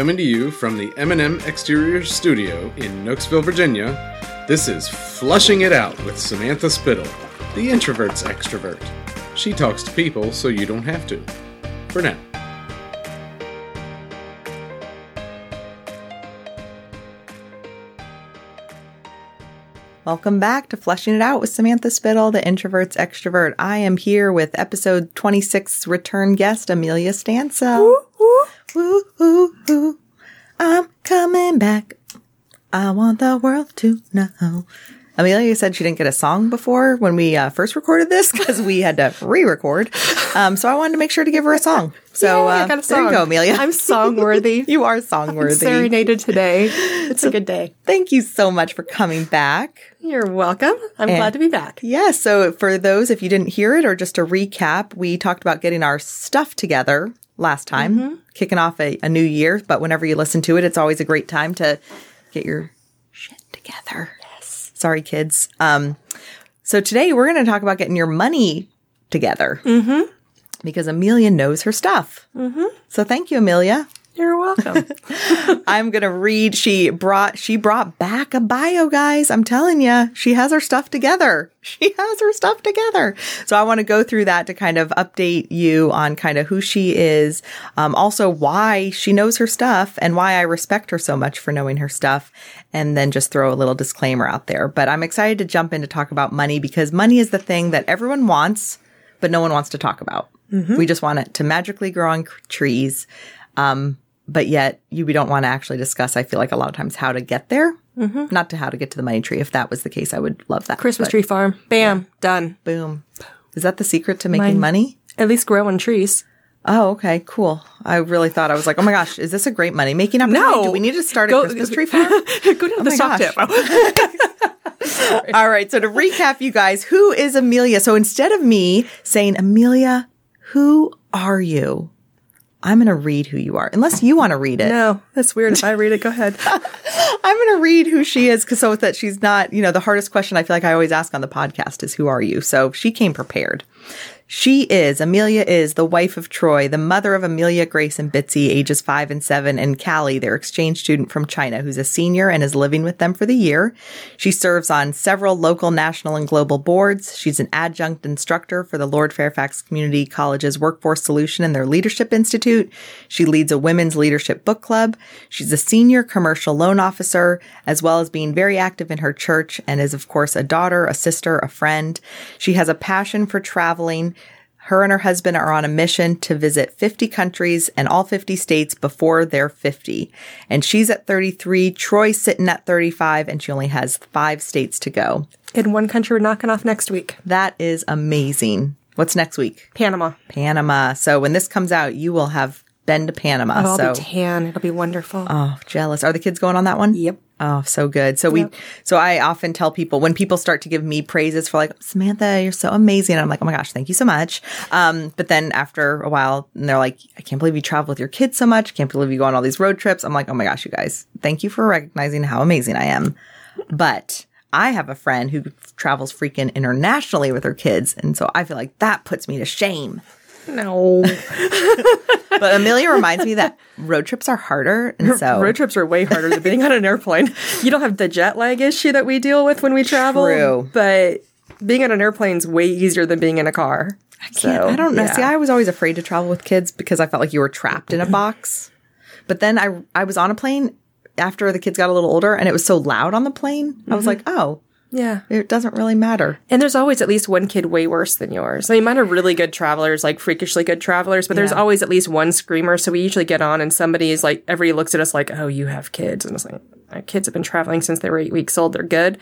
Coming to you from the M&M Exterior Studio in Knoxville, Virginia, this is Flushing It Out with Samantha Spittle, the introvert's extrovert. She talks to people so you don't have to. For now. Welcome back to Fleshing It Out with Samantha Spittle, the introvert's extrovert. I am here with episode 26 return guest, Amelia Stanso. Woo, woo, woo, woo, woo. I'm coming back. I want the world to know. Amelia said she didn't get a song before when we uh, first recorded this because we had to re-record. Um, so I wanted to make sure to give her a song. So Yay, I uh, got a there you song. go, Amelia. I'm song worthy. you are song worthy. Serenaded today. It's a good day. Thank you so much for coming back. You're welcome. I'm glad to be back. Yeah. So for those, if you didn't hear it or just to recap, we talked about getting our stuff together last time, Mm-hmm. kicking off a, a new year. But whenever you listen to it, it's always a great time to get your shit together. Yes. Sorry, kids. Um, so today we're going to talk about getting your money together. Mm-hmm. Because Amelia knows her stuff. Mm-hmm. So thank you, Amelia. You're welcome. I'm gonna read. She brought she brought back a bio, guys. I'm telling you, she has her stuff together. She has her stuff together. So I want to go through that to kind of update you on kind of who she is, um, also why she knows her stuff, and why I respect her so much for knowing her stuff. And then just throw a little disclaimer out there. But I'm excited to jump in to talk about money because money is the thing that everyone wants, but no one wants to talk about. We just want it to magically grow on trees. Um, but yet you we don't want to actually discuss i feel like a lot of times how to get there. Mm-hmm. Not to how to get to the money tree. If that was the case i would love that Christmas But tree farm. Bam. Done. boom. Is that the secret to making Mine- money? At least growing trees. oh okay. Cool. I really thought i was like oh my gosh is this a great money making opportunity? No. do we need to start a christmas tree farm? Go down to the my stock tip. all right. So to recap you guys who is amelia? So instead of me saying amelia who are you i'm going to read who you are unless you want to read it No, that's weird. If I read it, go ahead. I'm going to read who she is because so that she's not, you know, the hardest question I feel like I always ask on the podcast is who are you? So she came prepared. She is, Amelia is the wife of Troy, the mother of Amelia, Grace, and Bitsy, ages five and seven, and Callie, their exchange student from China, who's a senior and is living with them for the year. She serves on several local, national, and global boards. She's an adjunct instructor for the Lord Fairfax Community College's Workforce Solution and their Leadership Institute. She leads a women's leadership book club. She's a senior commercial loan officer, as well as being very active in her church and is, of course, a daughter, a sister, a friend. She has a passion for traveling. Her and her husband are on a mission to visit 50 countries and all 50 states before they're 50. And she's at 33, Troy's sitting at 35, and she only has five states to go. In one country, we're knocking off next week. That is amazing. What's next week? Panama. Panama. So when this comes out, you will have been to Panama. Oh, I'll so be tan. It'll be wonderful. Oh, jealous. Are the kids going on that one? Yep. Oh, so good. So we, so I often tell people when people start to give me praises for like, Samantha, you're so amazing. I'm like, oh my gosh, thank you so much. Um, but then after a while, and they're like, I can't believe you travel with your kids so much. I can't believe you go on all these road trips. I'm like, oh my gosh, you guys, thank you for recognizing how amazing I am. But I have a friend who travels freaking internationally with her kids. And so I feel like that puts me to shame. No. But Amelia reminds me that road trips are harder. And so Road trips are way harder than being on an airplane. You don't have the jet lag issue that we deal with when we travel. True. But being on an airplane is way easier than being in a car. I can't- I don't know. See, I was always afraid to travel with kids because I felt like you were trapped in a box. But then I I was on a plane after the kids got a little older and it was so loud on the plane. I was mm-hmm. like, oh, yeah. it doesn't really matter. And there's always at least one kid way worse than yours. I mean, mine are really good travelers, like freakishly good travelers, but there's Yeah. always at least one screamer. So we usually get on and somebody is like, everybody looks at us like, oh, you have kids. And it's like, our kids have been traveling since they were eight weeks old. They're good.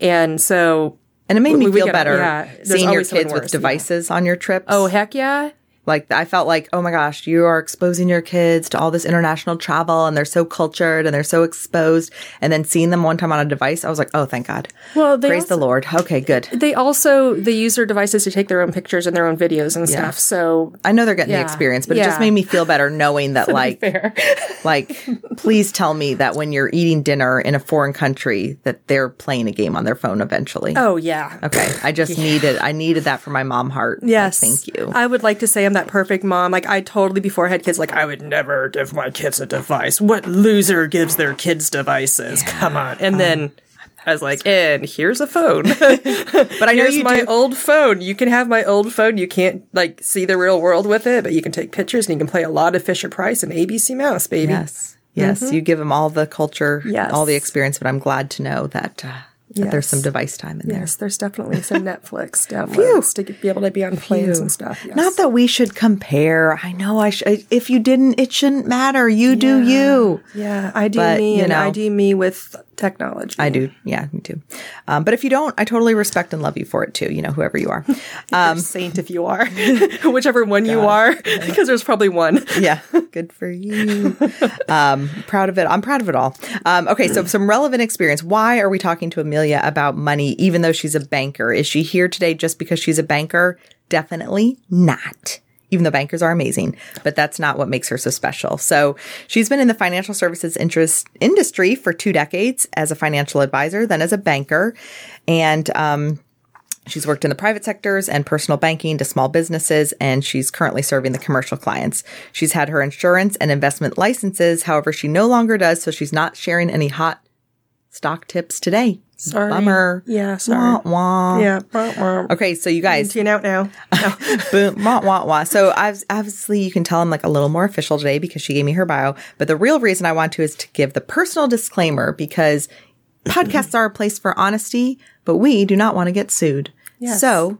And so, And it made me We- we feel get- better yeah, seeing your kids with devices on your trips. oh, heck yeah. Like I felt like, oh my gosh, you are exposing your kids to all this international travel and they're so cultured and they're so exposed. And then seeing them one time on a device, I was like, oh, thank God. Well, they Praise also- the Lord. Okay, good. They also, they use their devices to take their own pictures and their own videos and stuff. So, I know they're getting the experience, but it just made me feel better knowing that like like please tell me that when you're eating dinner in a foreign country that they're playing a game on their phone eventually. oh, yeah. Okay. I just needed I needed that for my mom heart. Like, Yes. thank you. I would like to say I'm that perfect mom. Like I totally before I had kids, like I would never give my kids a device. What loser gives their kids devices? Come on. And then I was like, and here's a phone. But I know here's you my do. old phone. You can have my old phone. You can't like see the real world with it, but you can take pictures and you can play a lot of Fisher Price and ABC Mouse, baby. Yes. Yes. You give them all the culture, Yes. all the experience, but I'm glad to know that, uh, that there's some device time in there. Yes, there's definitely some Netflix downloads to be able to be on planes and stuff. Yes. Not that we should compare. I know I should. If you didn't, it shouldn't matter. You do you. Yeah, I do But, me, you and I know. do me with technology. I do. Yeah, me too. Um, but if you don't, I totally respect and love you for it too. You know, whoever you are. Um, saint if you are, whichever one you are, because there's probably one. yeah, good for you. Um, proud of it. I'm proud of it all. Um, okay, so some relevant experience. Why are we talking to Amelia about money, even though she's a banker? Is she here today just because she's a banker? Definitely not. Even though bankers are amazing, but that's not what makes her so special. So she's been in the financial services interest industry for two decades as a financial advisor, then as a banker, and um, She's worked in the private sectors and personal banking to small businesses, and she's currently serving the commercial clients. She's had her insurance and investment licenses. However, she no longer does, so she's not sharing any hot stock tips today. Sorry. Bummer. Yeah, sorry. Wah, wah. Yeah. Wah, wah. Okay, so you guys, Tune out now. No. boom, wah, wah, wah. So I've, obviously you can tell I'm like a little more official today because she gave me her bio. But the real reason I want to is to give the personal disclaimer because podcasts are a place for honesty, but we do not want to get sued. Yes. So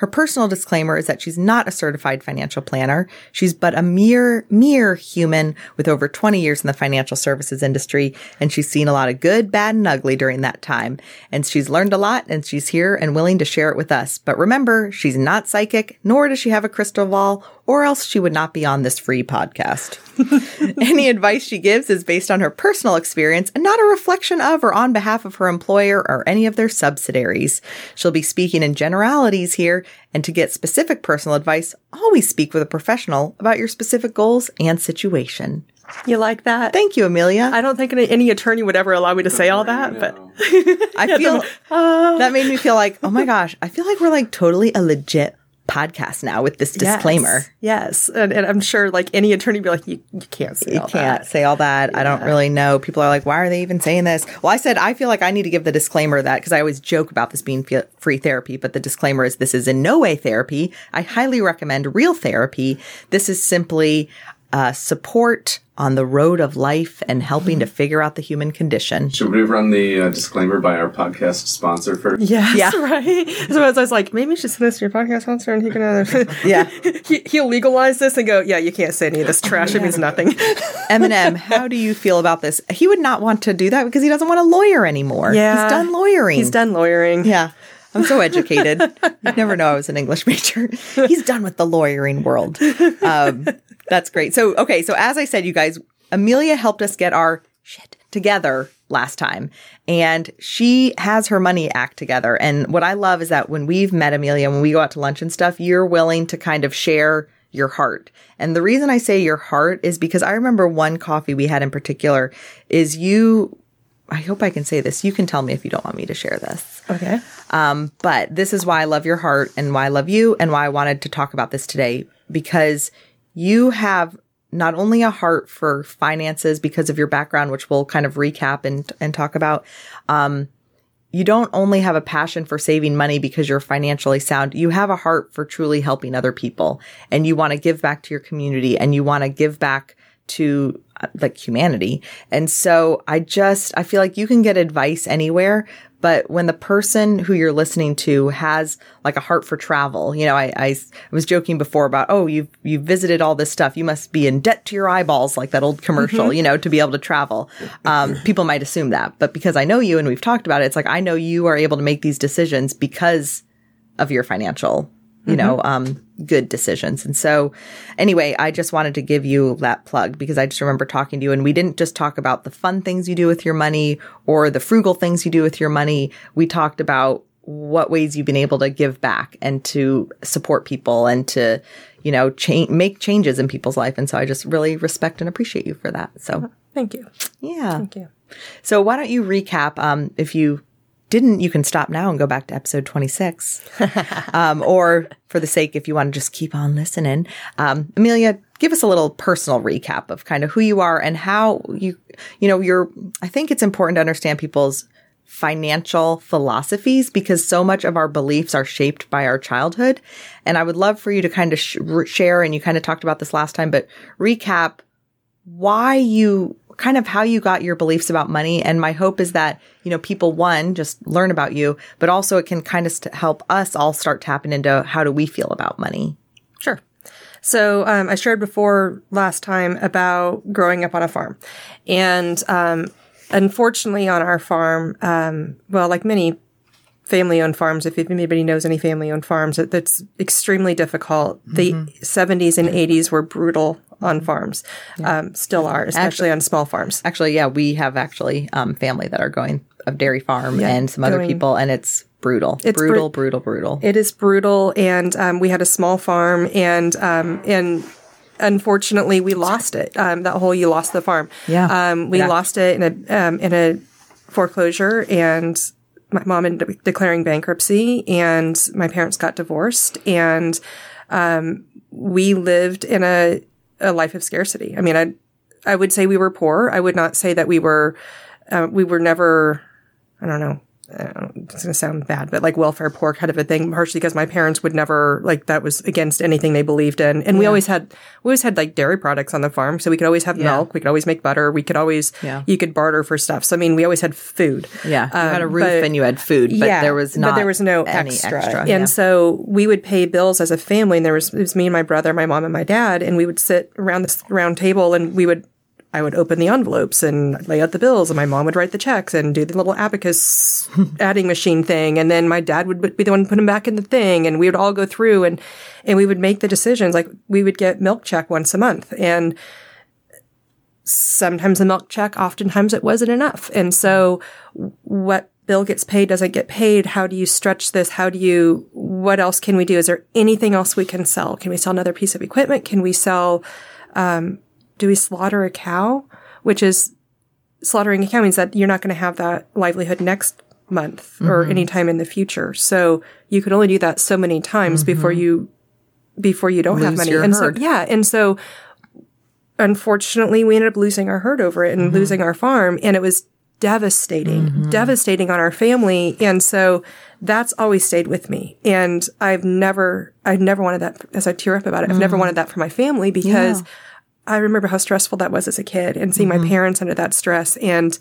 her personal disclaimer is that she's not a certified financial planner. She's but a mere, mere human with over 20 years in the financial services industry. And she's seen a lot of good, bad, and ugly during that time. And she's learned a lot and she's here and willing to share it with us. But remember, she's not psychic, nor does she have a crystal ball, or else she would not be on this free podcast. Any advice she gives is based on her personal experience and not a reflection of or on behalf of her employer or any of their subsidiaries. She'll be speaking in generalities here, and to get specific personal advice, always speak with a professional about your specific goals and situation. You like that? Thank you, Amelia. I don't think any, any attorney would ever allow me to say all that, but I feel uh, that made me feel like, oh my gosh, I feel like we're like totally a legit podcast now with this disclaimer. Yes, yes. And, and I'm sure like any attorney would be like, you, you can't say You all can't that. say all that. I don't really know. People are like, why are they even saying this? Well, I said, I feel like I need to give the disclaimer that because I always joke about this being free therapy, but the disclaimer is this is in no way therapy. I highly recommend real therapy. This is simply uh, support on the road of life and helping to figure out the human condition. Should we run the uh, disclaimer by our podcast sponsor first? Yes, Yeah. right. So I was like, maybe you should send this to your podcast sponsor and he can, uh, Yeah. he, he'll legalize this and go, yeah, you can't say any of this trash. It means nothing. Eminem, how do you feel about this? He would not want to do that because he doesn't want a lawyer anymore. Yeah. He's done lawyering. He's done lawyering. Yeah. I'm so educated. You'd never know I was an English major. He's done with the lawyering world. Um, that's great. So, okay. So, as I said, you guys, Amelia helped us get our shit together last time. And she has her money act together. And what I love is that when we've met Amelia, when we go out to lunch and stuff, you're willing to kind of share your heart. And the reason I say your heart is because I remember one coffee we had in particular is you I hope I can say this. You can tell me if you don't want me to share this. Okay. Um, but this is why I love your heart and why I love you and why I wanted to talk about this today because you have not only a heart for finances because of your background, which we'll kind of recap and, and talk about. Um, you don't only have a passion for saving money because you're financially sound. You have a heart for truly helping other people and you want to give back to your community and you want to give back to uh, like humanity. And so I just, I feel like you can get advice anywhere, but when the person who you're listening to has like a heart for travel, you know, I, I was joking before about, oh, you've, you've visited all this stuff. You must be in debt to your eyeballs, like that old commercial, you know, to be able to travel. Um, people might assume that, but because I know you and we've talked about it, it's like, I know you are able to make these decisions because of your financial you know, um, good decisions. And so anyway, I just wanted to give you that plug because I just remember talking to you and we didn't just talk about the fun things you do with your money or the frugal things you do with your money. We talked about what ways you've been able to give back and to support people and to, you know, change, make changes in people's life. And so I just really respect and appreciate you for that. So Thank you. yeah. Thank you. So why don't you recap, um, if you didn't, you can stop now and go back to episode 26. um, or for the sake, if you want to just keep on listening, um, Amelia, give us a little personal recap of kind of who you are and how you, you know, you're, I think it's important to understand people's financial philosophies because so much of our beliefs are shaped by our childhood. And I would love for you to kind of sh- share, and you kind of talked about this last time, but recap why you kind of how you got your beliefs about money. And my hope is that, you know, people, one, just learn about you, but also it can kind of st- help us all start tapping into how do we feel about money. Sure. So um, I shared before last time about growing up on a farm, and um, unfortunately, on our farm, um, well, like many family-owned farms, if anybody knows any family-owned farms, it, it's extremely difficult. The Mm-hmm. 70s and 80s were brutal on farms, um, still are, especially on small farms. Actually, yeah, we have actually um, family that are going of dairy farm and some other going- people, and it's brutal. It's bru- brutal, brutal, brutal. It is brutal, and um, we had a small farm, and um, and unfortunately, we lost it. Um, that whole you lost the farm. Yeah. um, we Yeah. lost it in a um, in a foreclosure, and my mom ended up declaring bankruptcy, and my parents got divorced, and um, we lived in a a life of scarcity. I mean, I I would say we were poor. I would not say that we were uh, we were never. I don't know. It's going to sound bad, but like welfare poor kind of a thing, partially because my parents would never like that was against anything they believed in, and we always had we always had like dairy products on the farm, so we could always have milk, we could always make butter, we could always Yeah. you could barter for stuff. So I mean, we always had food. yeah, you had a Um, roof but- and you had food, but there was not. but there was no any extra. extra. And yeah. so we would pay bills as a family, and there was it was me and my brother, my mom and my dad, and we would sit around this round table, and we would. I would open the envelopes and lay out the bills, and my mom would write the checks and do the little abacus adding machine thing, and then my dad would be the one to put them back in the thing, and we would all go through and and we would make the decisions. Like we would get milk check once a month, and sometimes the milk check, oftentimes it wasn't enough. And so what bill gets paid doesn't get paid. How do you stretch this? How do you, what else can we do? Is there anything else we can sell? Can we sell another piece of equipment? Can we sell, um, do we slaughter a cow? Which is slaughtering a cow means that you're not going to have that livelihood next month or Mm-hmm. any time in the future. So you could only do that so many times before you, before you don't have Mm-hmm. Money. and herd. so, yeah. And so unfortunately, we ended up losing our herd over it and Mm-hmm. losing our farm. And it was devastating, devastating on our family. And so that's always stayed with me. And I've never, I've never wanted that, as I tear up about it, I've Mm. never wanted that for my family because I remember how stressful that was as a kid and seeing Mm-hmm. my parents under that stress. And,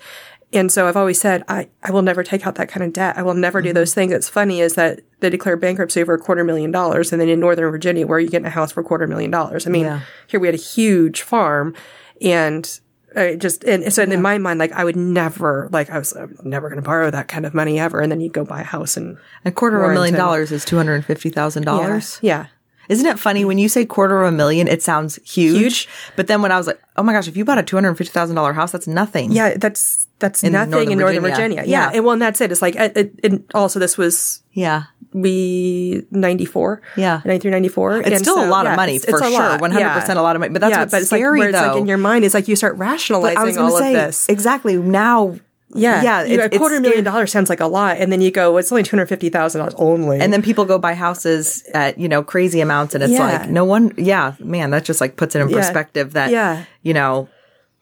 and so I've always said, I, I will never take out that kind of debt. I will never Mm-hmm. do those things. It's funny is that they declare bankruptcy over a quarter million dollars. And then in Northern Virginia, where are you get a house for a quarter million dollars. I mean, Yeah. here we had a huge farm and I just, and so in my mind, like I would never, like I was I'm never going to borrow that kind of money ever. And then you go buy a house and a quarter of a million dollars is two hundred and fifty thousand yeah, dollars. yeah. Isn't it funny when you say quarter of a million? It sounds huge, Huge. but then when I was like, "Oh my gosh, if you bought a two hundred fifty thousand dollar house, that's nothing." Yeah, that's that's In nothing Northern in Northern Virginia. Virginia. Yeah. Yeah. and well, and that's it. It's like, it, it, and also this was yeah, we 94. Yeah. 93, 94. it's And still so, a lot yeah, of money it's- for it's sure, lot. one hundred percent a lot of money. But that's yeah, what's but it's like scary it's though. like in your mind is like you start rationalizing I was going all say of this. exactly now. Yeah, yeah, You- it's- a quarter it's million dollars sounds like a lot, and then you go, well, it's only two hundred fifty thousand dollars only. And then people go buy houses at, you know, crazy amounts and it's Yeah. like, no one, yeah, man, that just like puts it in Yeah. perspective that, Yeah. you know,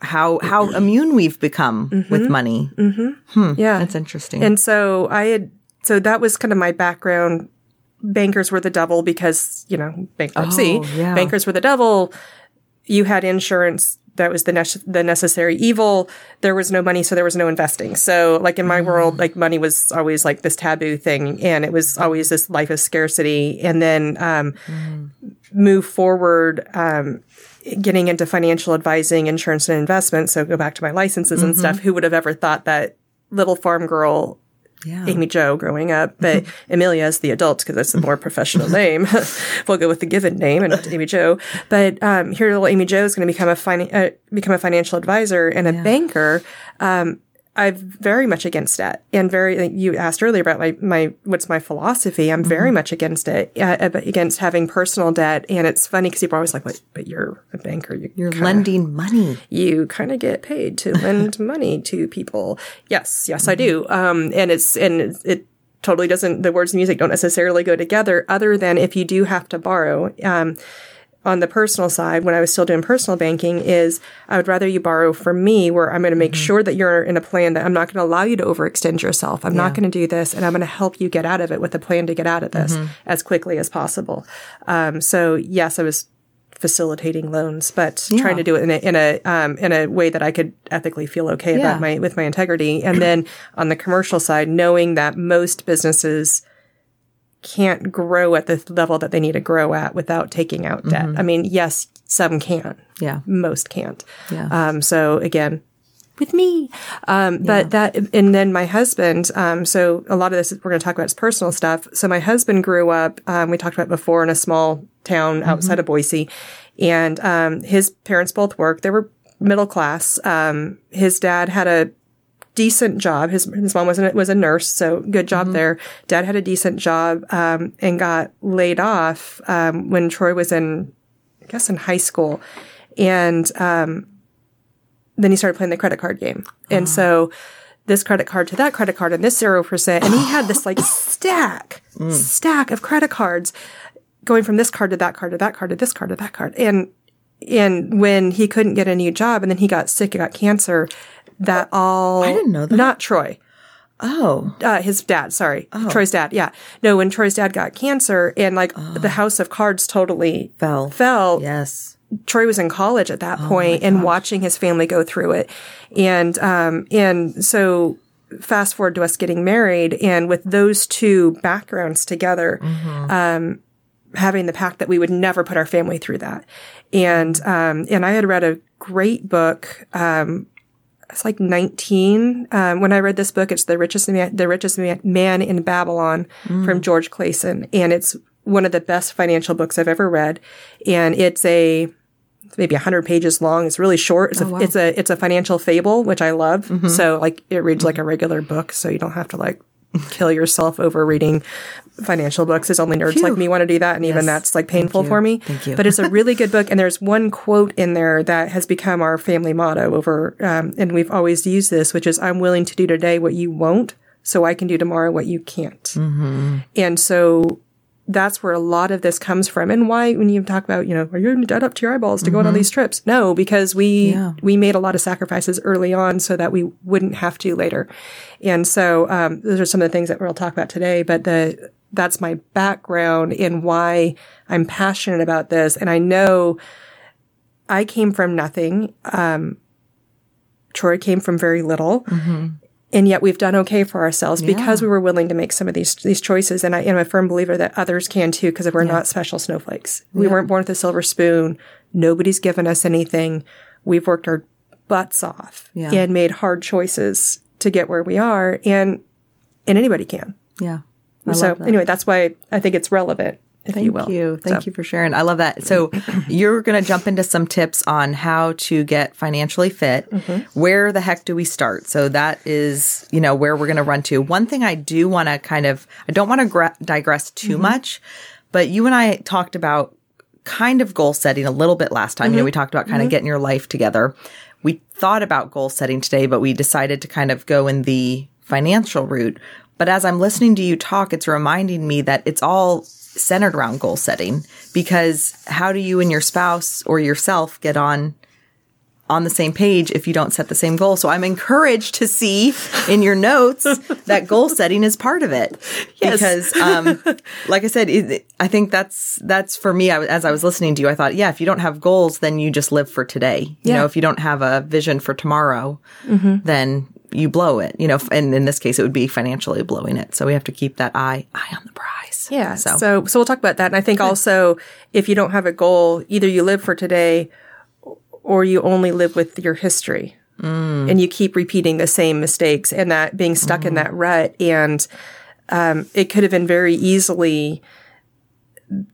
how, how immune we've become mm-hmm. with money. Mm-hmm. Hmm, yeah, That's interesting. And so I had, so that was kind of my background. Bankers were the devil because, you know, bankruptcy. Oh, yeah. Bankers were the devil. You had insurance. That was the nece- the necessary evil. There was no money, so there was no investing. So, like in my world, like money was always like this taboo thing, and it was always this life of scarcity. And then um, move forward, um, getting into financial advising, insurance and investment. So go back to my licenses and stuff. Who would have ever thought that little farm girl yeah. Amy Joe growing up, but Amelia is the adult because that's the more professional name. we'll go with the given name and not Amy Joe. But um, here, little Amy Joe is going to become a fin- uh, become a financial advisor and a banker. Um, I'm very much against it, and very, like you asked earlier about my, my, what's my philosophy? I'm very much against it, uh, against having personal debt. And it's funny because people are always like, but, but you're a banker. You You're kinda- lending money. you kind of get paid to lend money to people. Yes, yes, I do. Um, and it's and it, it totally doesn't. The words and music don't necessarily go together. Other than if you do have to borrow. Um, on the personal side, when I was still doing personal banking, is I would rather you borrow from me, where I'm going to make sure that you're in a plan that I'm not going to allow you to overextend yourself. I'm not going to do this, and I'm going to help you get out of it with a plan to get out of this as quickly as possible. Um, so yes, I was facilitating loans, but trying to do it in a in a um, in a way that I could ethically feel okay Yeah. about my with my integrity. And then on the commercial side, knowing that most businesses can't grow at the level that they need to grow at without taking out debt. I mean, yes, some can, Yeah. most can't. Yeah. Um, so again, with me. Um, but that, and then my husband, um, so a lot of this we're going to talk about is personal stuff. So my husband grew up, um, we talked about before in a small town outside of Boise and, um, his parents both worked. They were middle class. Um, his dad had a decent job. His, his mom was a, was a nurse, so good job there. Dad had a decent job, um, and got laid off, um, when Troy was in, I guess in high school. And, um, then he started playing the credit card game. And so this credit card to that credit card and this 0%. And he had this like stack, stack of credit cards going from this card to that card to that card to this card to that card. And, and when he couldn't get a new job and then he got sick, he got cancer, that all, I didn't know that. Not Troy Oh. uh, his dad, sorry, Troy's dad. Yeah. No, when Troy's dad got cancer and like the house of cards totally Fell. fell, Yes. Troy was in college at that point and watching his family go through it. And, um, and so fast forward to us getting married and with those two backgrounds together, um, having the pact that we would never put our family through that. And, um, and I had read a great book, um, it's like 19 um, when i read this book it's the richest man, the richest man, in babylon mm. from george clason and it's one of the best financial books i've ever read. And it's a it's maybe 100 pages long. It's really short. It's a oh, it's a it's a financial fable which i love. Mm-hmm. So like it reads mm-hmm. like a regular book so you don't have to like kill yourself over reading financial books. As only nerds like me want to do that and even that's like painful for me. Thank you. but it's a really good book and there's one quote in there that has become our family motto over um, and we've always used this which is i'm willing to do today what you won't so i can do tomorrow what you can't. Mm-hmm. and so that's where a lot of this comes from. And why when you talk about you know are you debt up to your eyeballs to go on all these trips? No because we Mm-hmm. Yeah. we made a lot of sacrifices early on so that we wouldn't have to later. And so um, those are some of the things that we'll talk about today but the that's my background in why i'm passionate about this. And i know i came from nothing. Um, troy came from very little and yet we've done okay for ourselves because we were willing to make some of these these choices. And I am a firm believer that others can too, because we're not special snowflakes. We weren't born with a silver spoon. Nobody's given us anything. We've worked our butts off Yeah. and made hard choices to get where we are, and and anybody can. Yeah. I so that. anyway, that's why I think it's relevant, if Thank you will. you. Thank So- you for sharing. I love that. So you're going to jump into some tips on how to get financially fit. Mm-hmm. Where the heck do we start? So that is, you know, where we're going to run to. One thing I do want to kind of, I don't want to gra- digress too Mm-hmm. much, but you and I talked about kind of goal setting a little bit last time. You know, we talked about kind of getting your life together. We thought about goal setting today, but we decided to kind of go in the financial route. But as I'm listening to you talk, it's reminding me that it's all centered around goal setting because how do you and your spouse or yourself get on on the same page if you don't set the same goal. So I'm encouraged to see in your notes that goal setting is part of it. Yes. Because, um, like I said, it, I think that's, that's for me. I, as I was listening to you, I thought, yeah, if you don't have goals, then you just live for today. You know, if you don't have a vision for tomorrow, then you blow it, you know, and in this case, it would be financially blowing it. So we have to keep that eye, eye on the prize. Yeah. So, So. so we'll talk about that. And I think also if you don't have a goal, either you live for today or you only live with your history and you keep repeating the same mistakes and that being stuck in that rut. And, um, it could have been very easily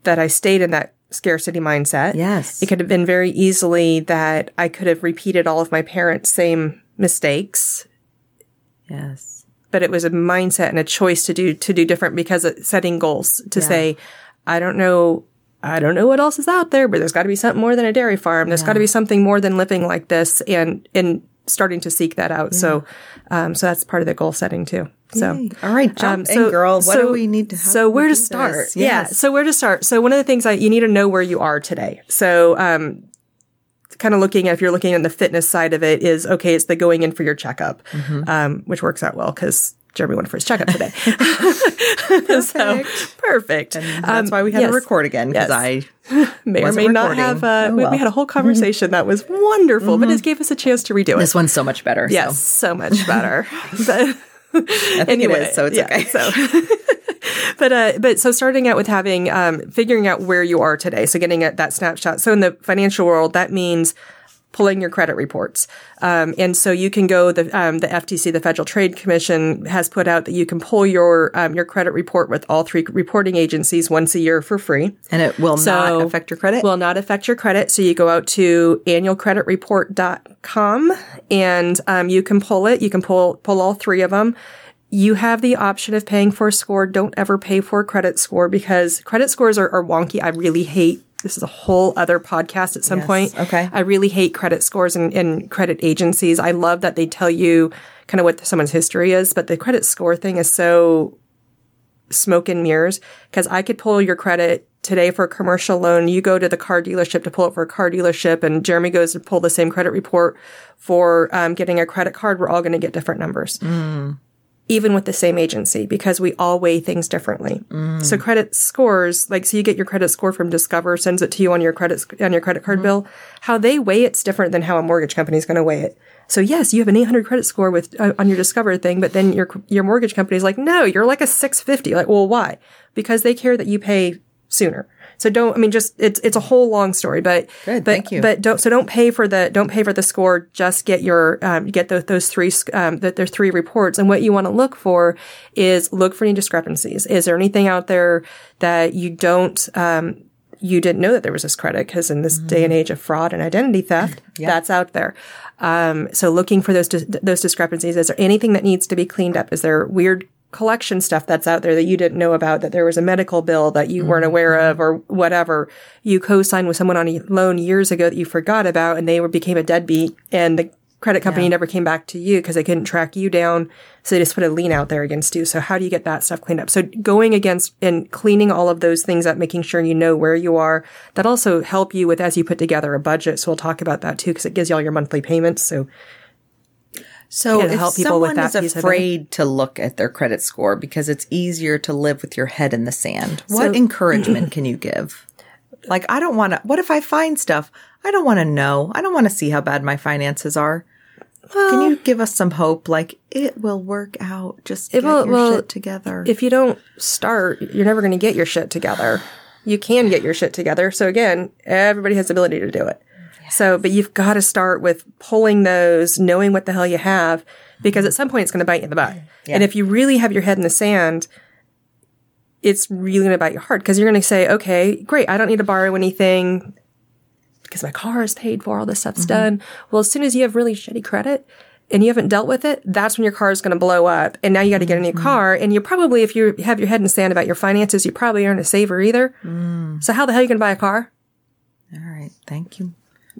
that I stayed in that scarcity mindset. Yes. It could have been very easily that I could have repeated all of my parents' same mistakes Yes. but it was a mindset and a choice to do to do different because of setting goals to say i don't know i don't know what else is out there but there's got to be something more than a dairy farm there's got to be something more than living like this and and starting to seek that out so um so that's part of the goal setting too so Yay. All right, jump um, in, girl. What do we need to? so where to this? start? Yeah. So where to start? So one of the things that you need to know where you are today. So um, kind of looking at if you're looking at the fitness side of it is okay. It's the going in for your checkup, Mm-hmm. um, which works out well because. Jeremy went for his checkup today. so perfect. That's why we had yes. to record again because Yes. I may or may not have. Uh, Oh, we- well. Mm-hmm. We had a whole conversation that was wonderful, but it gave us a chance to redo it. this one's so much better. so. Yes, so much better. but I think it is, so it's yeah, okay. So, but uh, but so starting out with having um, figuring out where you are today. So getting at that snapshot. So in the financial world, that means pulling your credit reports. Um, and so you can go the um, the FTC, the Federal Trade Commission, has put out that you can pull your um, your credit report with all three reporting agencies once a year for free. and it will So not affect your credit. Will not affect your credit. So you go out to annualcreditreport.com and um, you can pull it. You can pull pull all three of them. You have the option of paying for a score. Don't ever pay for a credit score because credit scores are, are wonky. I really hate. This is a whole other podcast at some Yes. point. Okay. I really hate credit scores and, and credit agencies. I love that they tell you kind of what someone's history is, but the credit score thing is so smoke and mirrors because I could pull your credit today for a commercial loan. You go to the car dealership to pull it for a car dealership, and Jeremy goes to pull the same credit report for um, getting a credit card. We're all going to get different numbers. Even with the same agency, because we all weigh things differently. So credit scores, like so, you get your credit score from Discover, sends it to you on your credit on your credit card bill. How they weigh it's different than how a mortgage company is going to weigh it. So yes, you have an 800 credit score with uh, on your Discover thing, but then your your mortgage company is like, no, you're like a 650. Like, well, why? Because they care that you pay sooner. So don't. I mean, just it's it's a whole long story, but Good, but, thank you. But don't so don't pay for the don't pay for the score. Just get your um, get those those three um, that there's three reports, and what you want to look for is look for any discrepancies. Is there anything out there that you don't um, you didn't know that there was this credit because in this day and age of fraud and identity theft, that's out there. Um, so looking for those dis- those discrepancies. Is there anything that needs to be cleaned up? Is there weird collection stuff that's out there that you didn't know about? That there was a medical bill that you weren't mm-hmm. aware of, or whatever. You co-signed with someone on a loan years ago that you forgot about, and they were became a deadbeat, and the credit company never came back to you because they couldn't track you down. So they just put a lien out there against you. So how do you get that stuff cleaned up? So going against and cleaning all of those things up, making sure you know where you are. That also help you with as you put together a budget. So we'll talk about that too because it gives you all your monthly payments. So So to if help people with that is afraid to look at their credit score because it's easier to live with your head in the sand, what So- encouragement can you give? Like, I don't want to. What if I find stuff? I don't want to know. I don't want to see how bad my finances are. can you give us some hope? Like, it will work out. Just get will- your well, shit together. if you don't start, you're never going to get your shit together. You can get your shit together. So again, everybody has the ability to do it. So, but you've got to start with pulling those, knowing what the hell you have, because at some point it's going to bite you in the butt. Mm-hmm. And if you really have your head in the sand, it's really going to bite your heart because you're going to say, okay, great. I don't need to borrow anything because my car is paid for, all this stuff's mm-hmm. done. Well, as soon as you have really shitty credit and you haven't dealt with it, that's when your car is going to blow up. And now you got to get a new mm-hmm. car. And you're probably, if you have your head in the sand about your finances, you probably aren't a saver either. Mm. So how the hell are you going to buy a car? All right. Thank you.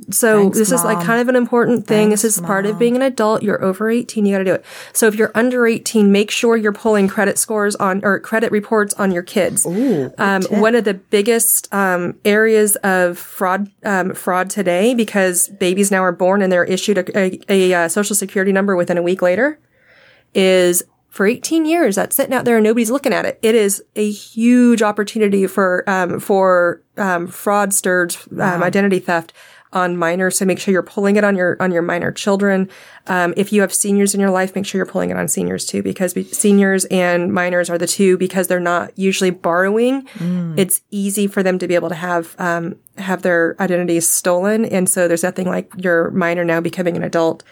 So Thanks, this is like kind of an important thing. Thanks, this is part of being an adult. You're over 18, you got to do it. So if you're under 18, make sure you're pulling credit scores on or credit reports on your kids. um, one of the biggest um, areas of fraud um, fraud today because babies now are born and they're issued a, a, a uh, social security number within a week later is for 18 years that's sitting out there and nobody's looking at it. It is a huge opportunity for um, for um, fraudsters, um, identity theft on minors. So make sure you're pulling it on your on your minor children. Um, if you have seniors in your life, make sure you're pulling it on seniors too, because be- seniors and minors are the two because they're not usually borrowing. It's easy for them to be able to have um, have their identities stolen, and so there's nothing like your minor now becoming an adult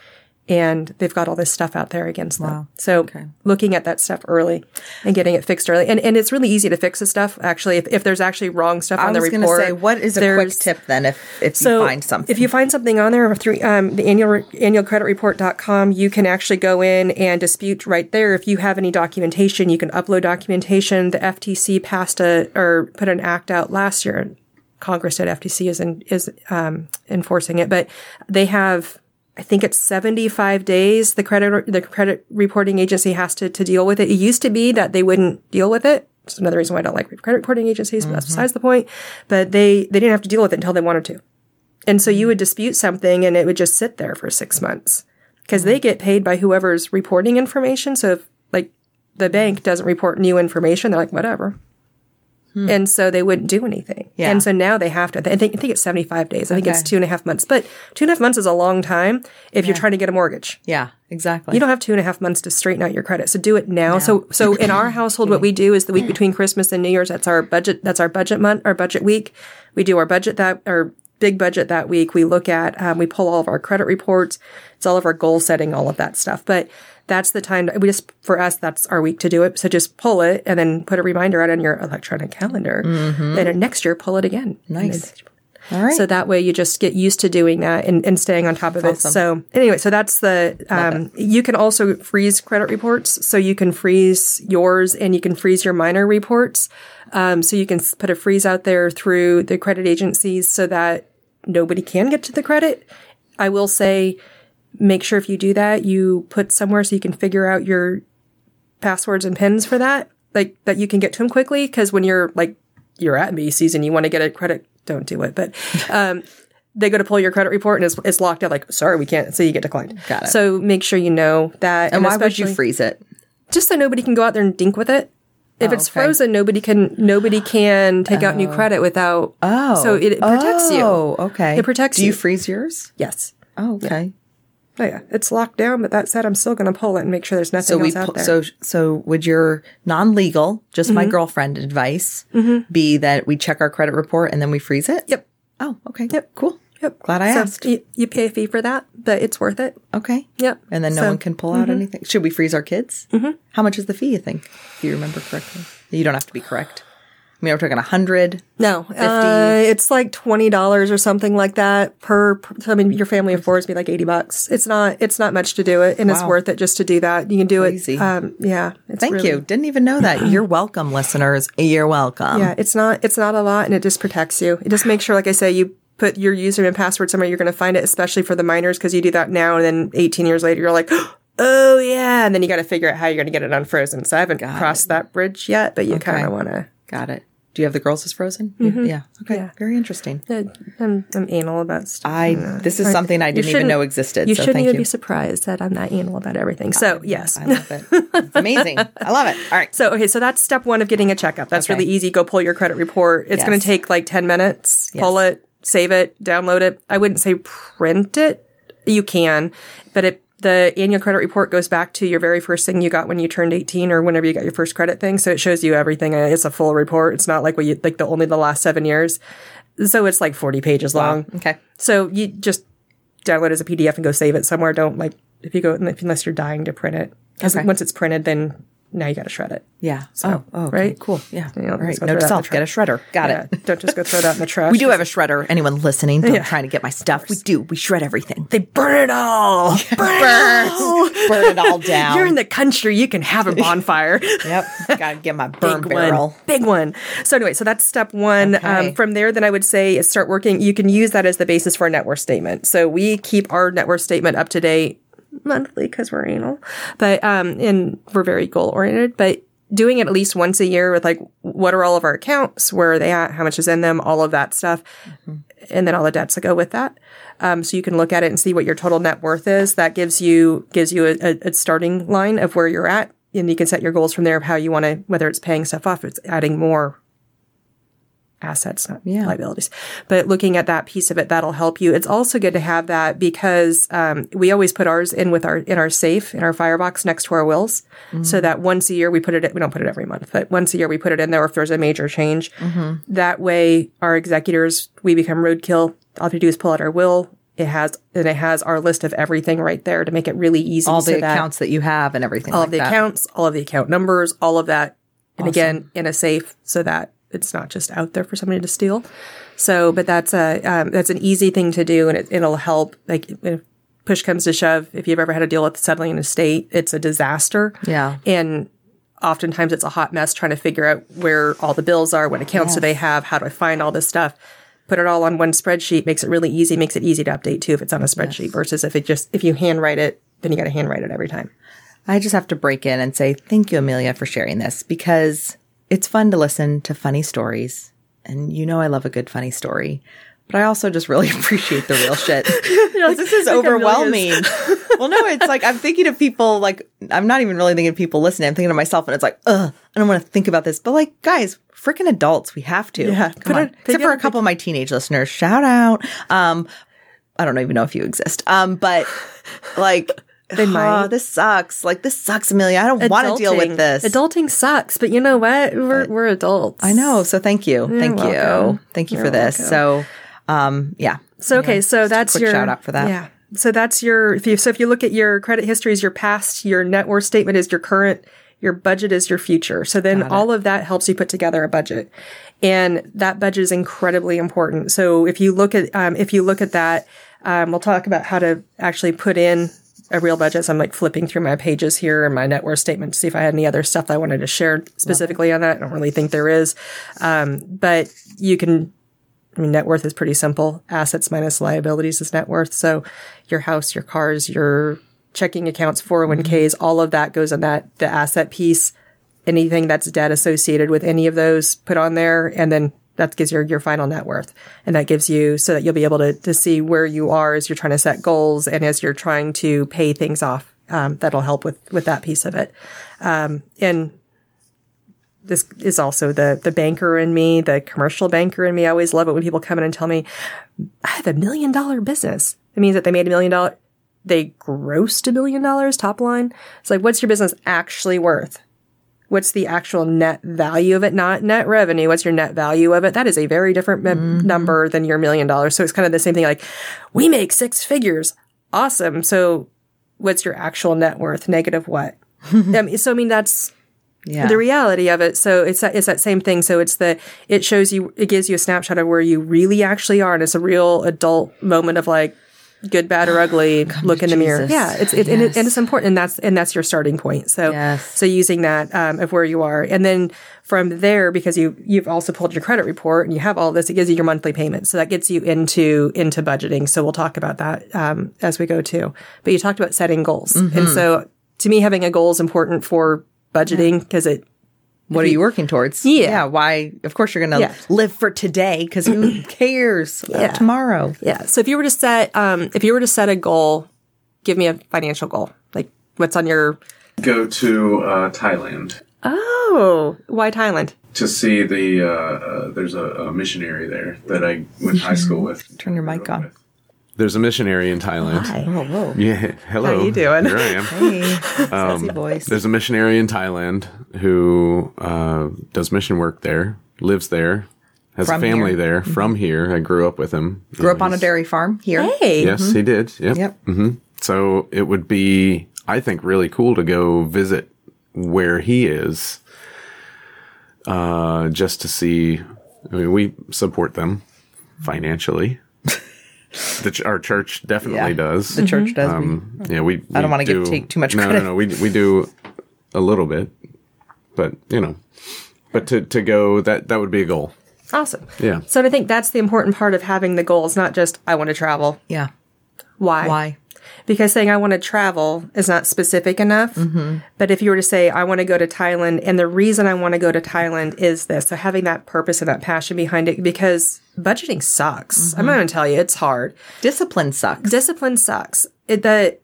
and they've got all this stuff out there against them. So looking at that stuff early and getting it fixed early, and and it's really easy to fix the stuff. Actually, if, if there's actually wrong stuff I on the was going to report, say, what is a quick tip then if, if so you find something? If you find something on there through um, the annual annualcreditreport.com, you can actually go in and dispute right there. If you have any documentation, you can upload documentation. The FTC passed a or put an act out last year. Congress did. FTC is in, is um, enforcing it, but they have. I think it's 75 days the credit the credit reporting agency has to, to deal with it. It used to be that they wouldn't deal with it. It's another reason why I don't like credit reporting agencies, but that's mm-hmm. besides the point. But they they didn't have to deal with it until they wanted to. And so you would dispute something and it would just sit there for six months because they mm-hmm. get paid by whoever's reporting information. So if like the bank doesn't report new information, they're like, whatever. Hmm. And so they wouldn't do anything. Yeah. And so now they have to, I think, I think it's 75 days. I think it's two and a half months, but two and a half months is a long time if you're trying to get a mortgage. yeah, exactly. You don't have two and a half months to straighten out your credit. So do it now. So so in our household, what we do is the week between Christmas and New Year's. That's our budget. That's our budget month. Our budget week. We do our budget that our big budget that week. We look at. Um, we pull all of our credit reports. It's all of our goal setting, all of that stuff. But that's the time. We just for us, that's our week to do it. So just pull it and then put a reminder out on your electronic calendar. And next year, pull it again. Nice. All right. So that way you just get used to doing that and, and staying on top of it. So anyway, so that's the, um, you can also freeze credit reports. So you can freeze yours and you can freeze your minor reports. Um, so you can put a freeze out there through the credit agencies so that nobody can get to the credit. I will say, make sure if you do that, you put somewhere so you can figure out your passwords and pins for that, like that you can get to them quickly. Cause when you're like, you're at Macy's and you want to get a credit, don't do it. But, um, they go to pull your credit report and it's, it's locked out like, sorry, we can't. So you get declined. Got it. So make sure you know that. and why would you freeze it? Just so nobody can go out there and dink with it. If Oh, it's okay. frozen, nobody can, nobody can take out new oh. credit without. Oh. So it, it protects you. Oh, okay. It protects you. Do you freeze yours? Yes. Oh, okay. Oh yeah. It's locked down, but that said, I'm still going to pull it and make sure there's nothing So we else out there. so so would your non-legal, just my mm-hmm. girlfriend advice mm-hmm. be that we check our credit report and then we freeze it? yep. Oh, okay. Yep. Cool. Yep. Glad I So asked. You, you pay a fee for that, but it's worth it. Okay. Yep. And then no So- one can pull out anything. Should we freeze our kids? Mm-hmm. How much is the fee? You think? If you remember correctly, you don't have to be correct. I mean, we're talking a hundred. No, uh, it's like twenty dollars or something like that per, per. I mean, your family of four is be like eighty bucks. It's not. It's not much to do it, and it's worth it just to do that. You can do Crazy. it. Um, yeah. It's Thank really- you. Didn't even know that. You're welcome, listeners. You're welcome. Yeah, it's not. It's not a lot, and it just protects you. It just makes sure, like I say, you put your username and password somewhere you're going to find it, especially for the minors, because you do that now, and then eighteen years later, you're like. Oh yeah, and then you got to figure out how you're going to get it unfrozen. So I haven't crossed that bridge yet, but you kind of want to. Got it. Do you have the girls as frozen? Mm-hmm. Yeah. Okay. Yeah. Very interesting. I'm, I'm anal about stuff. I this is something I didn't even know existed. You so shouldn't thank even you. be surprised that I'm that anal about everything. So yes. I love it. It's amazing. I love it. All right. So okay, so that's step one of getting a checkup. That's Okay. really easy. Go pull your credit report. It's going to take like ten minutes. Pull it, save it, download it. I wouldn't say print it. You can, but it the annual credit report goes back to your very first thing you got when you turned 18 or whenever you got your first credit thing. So it shows you everything. It's a full report. It's not like what you like the only the last seven years. So it's like 40 pages long. Okay. So you just download it as a PDF and go save it somewhere. Don't like if you go unless you're dying to print it. Because Okay. once it's printed, then now you got to shred it. Yeah. oh, oh, okay. right? Cool. Yeah. You know, All right. Note to self. Get a shredder. Got Yeah, it. don't just go throw that in the trash. We do have a shredder. Anyone listening? Don't Yeah. trying to get my stuff. We do. We shred everything. They burn it all. Burn it all. Burn it all down. You're in the country. You can have a bonfire. Yep. Gotta get my burn Big barrel. one. Big one. So anyway, so that's step one. Okay. Um, from there, then I would say is start working. You can use that as the basis for a net worth statement. So we keep our net worth statement up to date monthly because we're anal, but um, and we're very goal oriented. But doing it at least once a year with like what are all of our accounts, where are they at, how much is in them, all of that stuff, and then all the debts that go with that. Um, so you can look at it and see what your total net worth is. That gives you gives you a, a, a starting line of where you're at, and you can set your goals from there of how you want to, whether it's paying stuff off, it's adding more assets, not Yeah. liabilities. But looking at that piece of it, that'll help you. It's also good to have that because um, we always put ours in with our in our safe in our firebox next to our wills, so that once a year we put it. We don't put it every month, but once a year we put it in there if there's a major change. That way, our executors we become roadkill. All we do is pull out our will It has and it has our list of everything right there to make it really easy. All the so accounts that you have and everything. all like of the that. accounts, all of the account numbers, all of that, and again in a safe so that it's not just out there for somebody to steal. So, but that's a um, that's an easy thing to do, and it, it'll help. Like if push comes to shove, if you've ever had to deal with settling an estate, it's a disaster. Yeah. and oftentimes it's a hot mess trying to figure out where all the bills are, what accounts do they have, how do I find all this stuff. Put it all on one spreadsheet makes it really easy. Makes it easy to update too if it's on a spreadsheet versus if it just if you handwrite it, then you got to handwrite it every time. I just have to break in and say thank you, Amelia, for sharing this because it's fun to listen to funny stories. And you know, I love a good funny story, but I also just really appreciate the real shit. Like, this is overwhelming. well, no, it's like I'm thinking of people, like, I'm not even really thinking of people listening. I'm thinking of myself, and it's like, ugh, I don't want to think about this. But, like, guys, freaking adults, we have to. Yeah, Come on. it- Except for a couple of my teenage listeners. Shout out. Um, I don't even know if you exist. Um, but like, They might. "Oh, this sucks. Like, this sucks, Amelia. I don't want to deal with this. Adulting sucks, but you know what? We're we're adults. I know. So thank you. Thank you. Thank you You're for this. welcome. So, um, yeah. So okay, so that's your shout out for that. Yeah. So that's your if you so if you look at your credit history is your past, your net worth statement is your current, your budget is your future. So then all of that helps you put together a budget. And that budget is incredibly important. So if you look at um, if you look at that, um, we'll talk about how to actually put in a real budget. So I'm like flipping through my pages here and my net worth statement to see if I had any other stuff I wanted to share specifically on that. I don't really think there is. Um, but you can I mean, net worth is pretty simple. Assets minus liabilities is net worth. So your house, your cars, your checking accounts, 401ks, all of that goes on that, the asset piece. Anything that's debt associated with any of those put on there. And then that gives your, your final net worth. And that gives you so that you'll be able to, to see where you are as you're trying to set goals and as you're trying to pay things off. Um, that'll help with, with that piece of it. Um, and this is also the the banker in me, the commercial banker in me. I always love it when people come in and tell me, I have a million dollar business. It means that they made a million dollar they grossed a million dollars top line. It's like, what's your business actually worth? What's the actual net value of it? Not net revenue. What's your net value of it? That is a very different m- mm-hmm. number than your million dollars. So it's kind of the same thing. Like, we make six figures. Awesome. So what's your actual net worth? Negative what? I mean, um, so I mean, that's Yeah. the reality of it. So it's that, it's that same thing. So it's the, it shows you, it gives you a snapshot of where you really actually are. And it's a real adult moment of like, good, bad, or ugly, look in the mirror. Yeah. It's, it, and, it, and it's important. And that's, and that's your starting point. So, Yes. so using that, um, of where you are. And then from there, because you, you've also pulled your credit report and you have all this, it gives you your monthly payment. So that gets you into, into budgeting. So we'll talk about that, um, as we go too. But you talked about setting goals. Mm-hmm. And so to me, having a goal is important for budgeting because it, what are you working towards? Yeah. Yeah. Why? Of course, you're going to Yeah. live for today because who cares about tomorrow? Yeah. So if you were to set, um, if you were to set a goal, give me a financial goal. Like what's on your, Go to uh, Thailand oh, why Thailand? to see the. Uh, uh, there's a, a missionary there that I went to high school with. Turn your mic on. There's a missionary in Thailand. Oh, whoa. Yeah. Hello. How you doing? Here I am. Hey, sassy voice. There's a missionary in Thailand who uh, does mission work there, lives there, has From a family here. there from here. I grew up with him. Grew up on a dairy farm here. Hey. Yes, he did. Yep. Yep. hmm So it would be, I think, really cool to go visit where he is, uh, just to see. I mean, we support them financially. The ch- our church definitely Yeah. does. The church does. Um, yeah, we. I don't wanna give- do- take too much no, credit. No, no, we we do a little bit, but you know, but to to go that that would be a goal. Awesome. Yeah. So I think that's the important part of having the goals, not just I want to travel. yeah. Why? Why? Because saying I want to travel is not specific enough. Mm-hmm. But if you were to say I want to go to Thailand, and the reason I want to go to Thailand is this, so having that purpose and that passion behind it, because budgeting sucks. Mm-hmm. I'm going to tell you, it's hard. Discipline sucks, Discipline sucks. It, the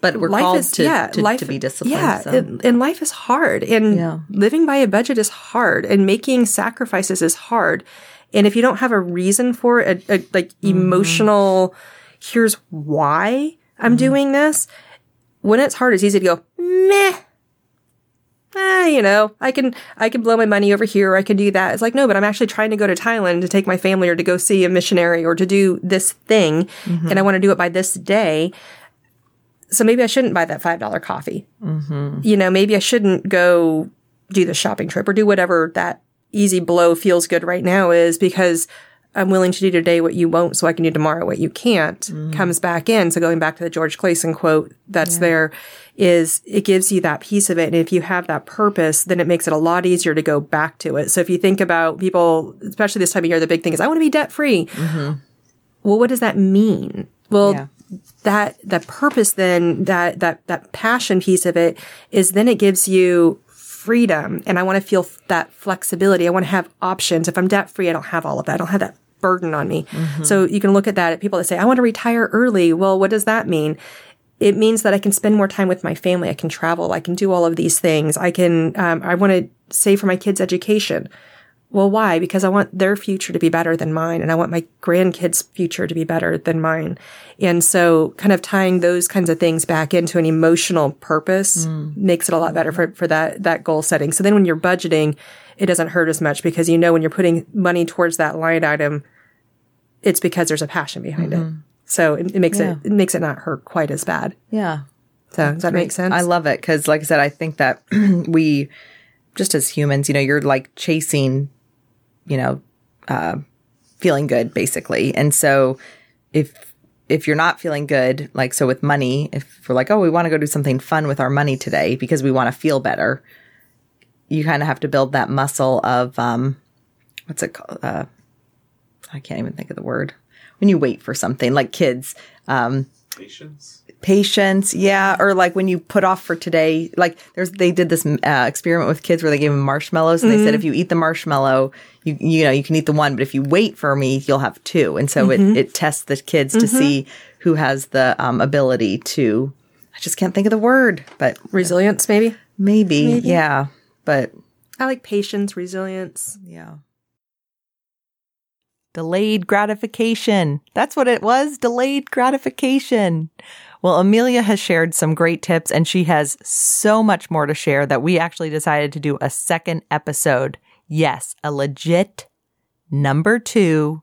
but we're life called is to, yeah, to, life, to be disciplined. Yeah, so. and, and life is hard, and Yeah. living by a budget is hard, and making sacrifices is hard. And if you don't have a reason for it, a, a, like Mm-hmm. emotional, here's why I'm Mm-hmm. doing this. When it's hard, it's easy to go meh. eh, you know, I can I can blow my money over here. Or I can do that. It's like no, but I'm actually trying to go to Thailand to take my family or to go see a missionary or to do this thing, and I want to do it by this day. So maybe I shouldn't buy that five dollar coffee. You know, maybe I shouldn't go do the shopping trip or do whatever that easy blow feels good right now is because I'm willing to do today what you won't, so I can do tomorrow what you can't. Mm-hmm. Comes back in. So going back to the George Clason quote that's there is it gives you that piece of it. And if you have that purpose, then it makes it a lot easier to go back to it. So if you think about people, especially this time of year, the big thing is I want to be debt free. Mm-hmm. Well, what does that mean? Well, Yeah. that that purpose then that that that passion piece of it is then it gives you freedom and I want to feel f- that flexibility. I want to have options. If I'm debt free, I don't have all of that. I don't have that burden on me. So you can look at that at people that say, I want to retire early. Well, what does that mean? It means that I can spend more time with my family. I can travel. I can do all of these things. I can, um, I want to save for my kids' education. Well, why? Because I want their future to be better than mine and I want my grandkids' future to be better than mine. And so kind of tying those kinds of things back into an emotional purpose makes it a lot better for, for that, that goal setting. So then when you're budgeting, it doesn't hurt as much because you know when you're putting money towards that line item, it's because there's a passion behind it. So it, it makes it, it makes it not hurt quite as bad. Yeah. So does that make sense? I love it because, like I said, I think that we, just as humans, you know, you're like chasing, you know, uh, feeling good basically. And so if, if you're not feeling good, like so with money, if we're like, oh, we want to go do something fun with our money today because we want to feel better, you kind of have to build that muscle of, um, what's it called? Uh, I can't even think of the word. When you wait for something like kids, um, Patience. patience yeah or like when you put off for today like there's they did this uh, experiment with kids where they gave them marshmallows and they said if you eat the marshmallow you you know you can eat the one but if you wait for me you'll have two and so it, it tests the kids to see who has the um, ability to i just can't think of the word but Resilience, maybe. maybe, yeah but I like patience, resilience. yeah Delayed gratification. That's what it was. Delayed gratification. Well, Amelia has shared some great tips and she has so much more to share that we actually decided to do a second episode. Yes, a legit number two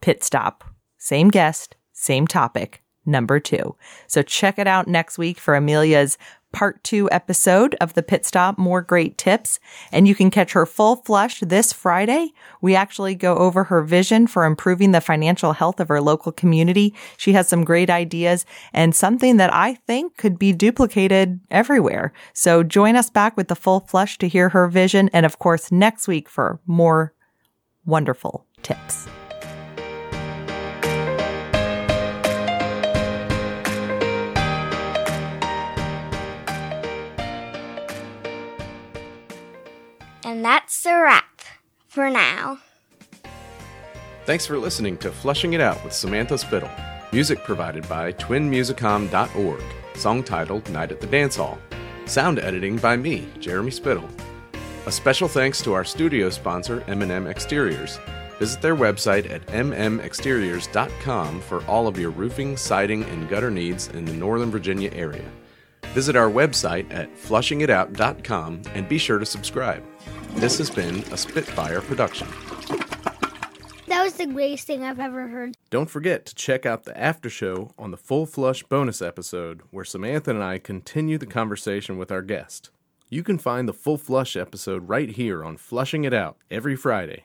pit stop. Same guest, same topic, number two. So check it out next week for Amelia's part two episode of the pit stop. More great tips. And you can catch her full flush this Friday. We actually go over her vision for improving the financial health of her local community. She has some great ideas and something that I think could be duplicated everywhere. So join us back with the full flush to hear her vision. And of course, next week for more wonderful tips. And that's a wrap for now. Thanks for listening to Flushing It Out with Samantha Spittle. Music provided by twinmusicom.org. Song titled Night at the Dance Hall. Sound editing by me, Jeremy Spittle. A special thanks to our studio sponsor, M&M Exteriors. Visit their website at mmexteriors.com for all of your roofing, siding, and gutter needs in the Northern Virginia area. Visit our website at flushingitout.com and be sure to subscribe. This has been a Spitfire production. That was the greatest thing I've ever heard. Don't forget to check out the after show on the Full Flush bonus episode, where Samantha and I continue the conversation with our guest. You can find the Full Flush episode right here on Flushing It Out every Friday,